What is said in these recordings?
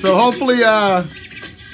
So hopefully, uh,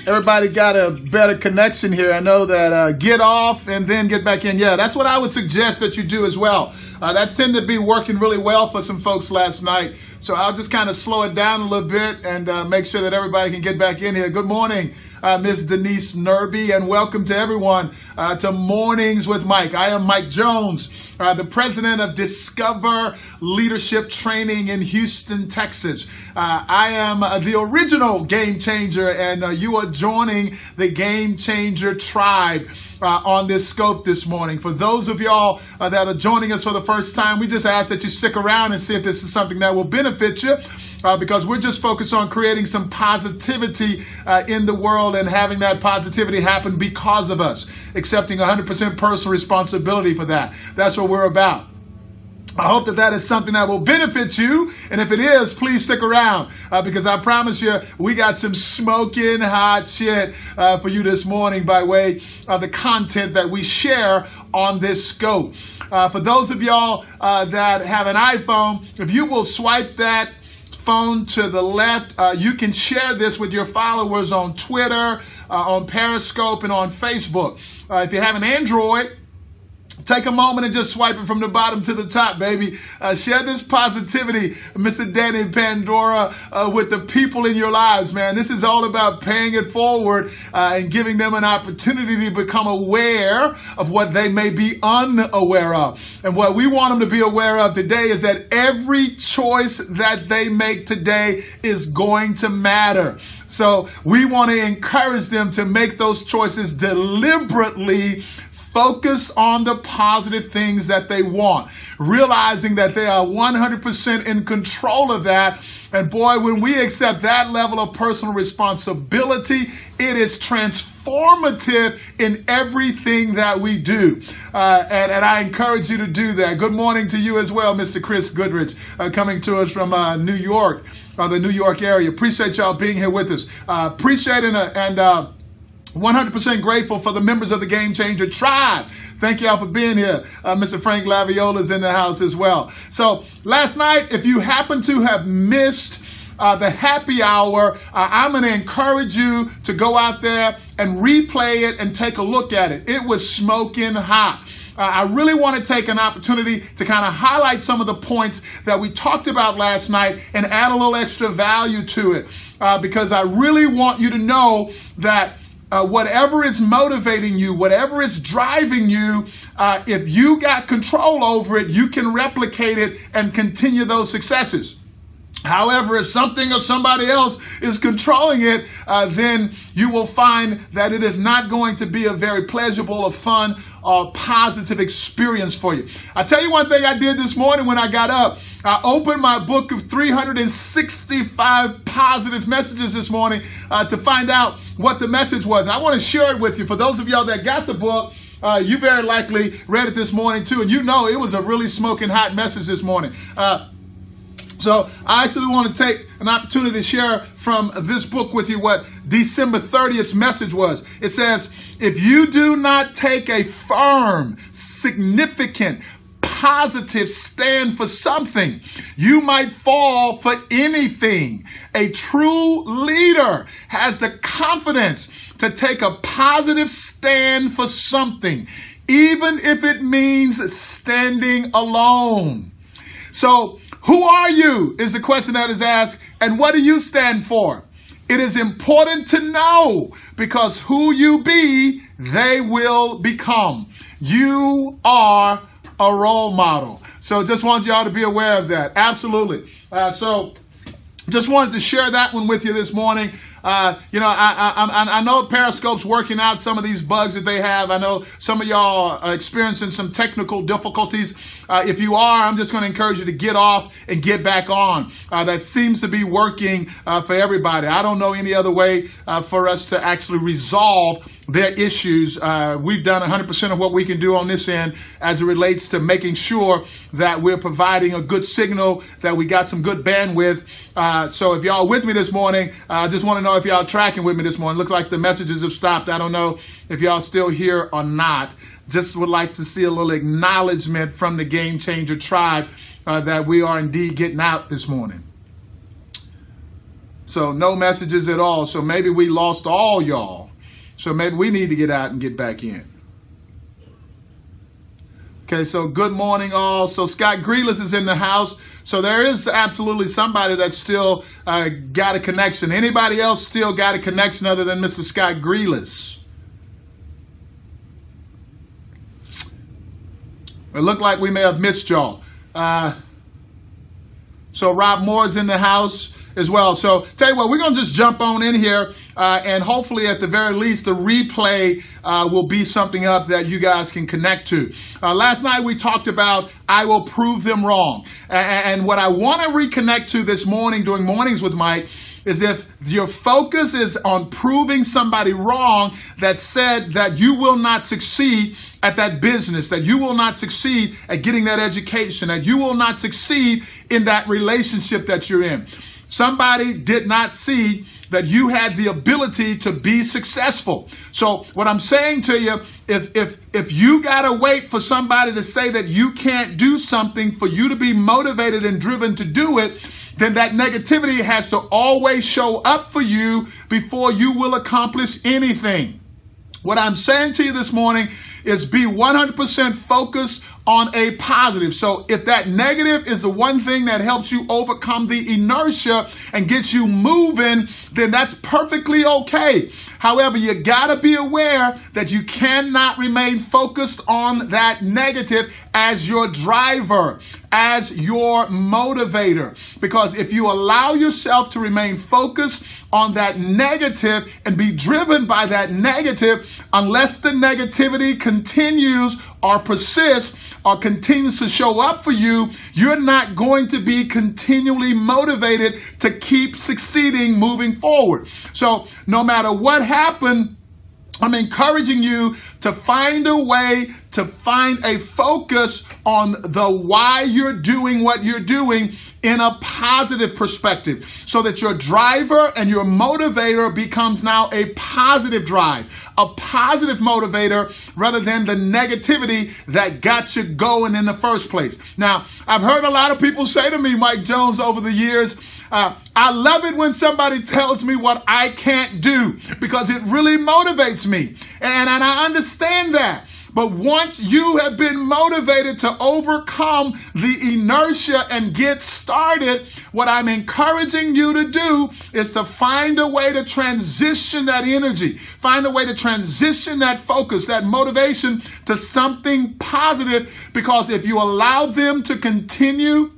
everybody got a better connection here. I know that uh, get off and then get back in. Yeah, that's what I would suggest that you do as well. Uh, that seemed to be working really well for some folks last night. So I'll just kind of slow it down a little bit and uh, make sure that everybody can get back in here. Good morning, uh, Miss Denise Nerby, and welcome to everyone uh, to Mornings with Mike. I am Mike Jones, uh, the president of Discover Leadership Training in Houston, Texas. Uh, I am uh, the original game changer, and you are joining the game changer tribe on this scope this morning. For those of y'all that are joining us for the first time, we just ask that you stick around and see if this is something that will benefit you. Uh, because we're just focused on creating some positivity uh, in the world and having that positivity happen because of us, accepting 100% personal responsibility for that. That's what we're about. I hope that that is something that will benefit you. And if it is, please stick around uh, because I promise you, we got some smoking hot shit uh, for you this morning by way of the content that we share on this scope. Uh, for those of y'all uh, that have an iPhone, if you will swipe that phone to the left, uh, you can share this with your followers on Twitter, uh, on Periscope, and on Facebook. if you have an Android, Take a moment and just swipe it from the bottom to the top, baby. Uh, share this positivity, Mr. Danny Pandora, uh, with the people in your lives, man. This is all about paying it forward uh, and giving them an opportunity to become aware of what they may be unaware of. And what we want them to be aware of today is that every choice that they make today is going to matter. So we want to encourage them to make those choices deliberately focus on the positive things that they want, realizing that they are 100% in control of that. And boy, when we accept that level of personal responsibility, it is transformative in everything that we do. Uh, and, and I encourage you to do that. Good morning to you as well, Mr. Chris Goodrich, uh, coming to us from uh, New York, uh, the New York area. Appreciate y'all being here with us. Uh, appreciate it and, and uh, 100% grateful for the members of the Game Changer tribe. Thank y'all for being here. Uh, Mr. Frank Laviola is in the house as well. So last night, if you happen to have missed uh, the happy hour, uh, I'm going to encourage you to go out there and replay it and take a look at it. It was smoking hot. Uh, I really want to take an opportunity to kind of highlight some of the points that we talked about last night and add a little extra value to it uh, because I really want you to know that uh, whatever is motivating you, whatever is driving you, uh, if you got control over it, you can replicate it and continue those successes. However, if something or somebody else is controlling it, uh, then you will find that it is not going to be a very pleasurable or fun or positive experience for you. I tell you one thing I did this morning when I got up. I opened my book of 365 positive messages this morning uh, to find out what the message was. And I want to share it with you. For those of y'all that got the book, uh, you very likely read it this morning too, and you know it was a really smoking hot message this morning. Uh, so I actually want to take an opportunity to share from this book with you what December 30th message was. It says, if you do not take a firm, significant, positive stand for something, you might fall for anything. A true leader has the confidence to take a positive stand for something, even if it means standing alone. So, who are you? Is the question that is asked. And what do you stand for? It is important to know because who you be, they will become. You are a role model. So just want y'all to be aware of that. Absolutely. Uh, so just wanted to share that one with you this morning. Uh, you know, I, I, I know Periscope's working out some of these bugs that they have. I know some of y'all are experiencing some technical difficulties. Uh, if you are, I'm just going to encourage you to get off and get back on. Uh, that seems to be working uh, for everybody. I don't know any other way uh, for us to actually resolve their issues. Uh, we've done 100% of what we can do on this end as it relates to making sure that we're providing a good signal, that we got some good bandwidth. Uh, so if y'all with me this morning, I uh, just want to know if y'all tracking with me this morning. Looks like the messages have stopped. I don't know if y'all still here or not. Just would like to see a little acknowledgement from the Game Changer tribe uh, that we are indeed getting out this morning. So no messages at all. So maybe we lost all y'all. So maybe we need to get out and get back in. Okay, so good morning, all. So Scott Grealis is in the house. So there is absolutely somebody that still uh, got a connection. Anybody else still got a connection other than Mr. Scott Grealis? It looked like we may have missed y'all. Uh, so Rob Moore's in the house as well. So tell you what, we're going to just jump on in here, uh, and hopefully, at the very least, the replay uh, will be something up that you guys can connect to. Uh, last night we talked about I will prove them wrong, and, and what I want to reconnect to this morning during mornings with Mike is if your focus is on proving somebody wrong that said that you will not succeed at that business, that you will not succeed at getting that education, that you will not succeed in that relationship that you're in. Somebody did not see that you had the ability to be successful. So what I'm saying to you, if if if you gotta wait for somebody to say that you can't do something for you to be motivated and driven to do it, then that negativity has to always show up for you before you will accomplish anything. What I'm saying to you this morning is be 100% focused on a positive. So if that negative is the one thing that helps you overcome the inertia and gets you moving, then that's perfectly okay. However, you gotta be aware that you cannot remain focused on that negative as your driver, as your motivator. Because if you allow yourself to remain focused on that negative and be driven by that negative, unless the negativity continues or persists, or continues to show up for you, you're not going to be continually motivated to keep succeeding moving forward. So no matter what happened, I'm encouraging you to find a way to find a focus on the why you're doing what you're doing in a positive perspective so that your driver and your motivator becomes now a positive drive, a positive motivator rather than the negativity that got you going in the first place. Now, I've heard a lot of people say to me, Mike Jones, over the years, uh, I love it when somebody tells me what I can't do because it really motivates me. And, and I understand that. But once you have been motivated to overcome the inertia and get started, what I'm encouraging you to do is to find a way to transition that energy, find a way to transition that focus, that motivation to something positive. Because if you allow them to continue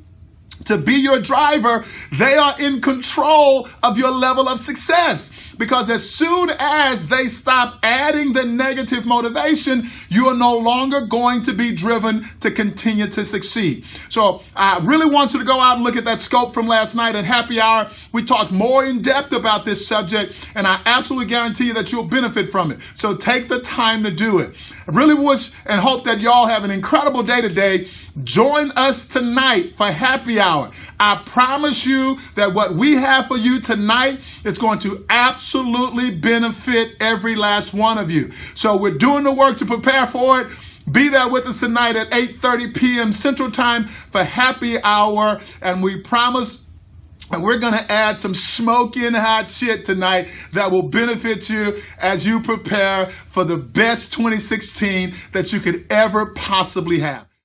to be your driver, they are in control of your level of success. Because as soon as they stop adding the negative motivation, you are no longer going to be driven to continue to succeed. So I really want you to go out and look at that scope from last night at happy hour. We talked more in depth about this subject, and I absolutely guarantee you that you'll benefit from it. So take the time to do it. I really wish and hope that y'all have an incredible day today. Join us tonight for happy hour. I promise you that what we have for you tonight is going to absolutely benefit every last one of you. So we're doing the work to prepare for it. Be there with us tonight at 8:30 p.m. Central Time for happy hour and we promise and we're going to add some smoking hot shit tonight that will benefit you as you prepare for the best 2016 that you could ever possibly have.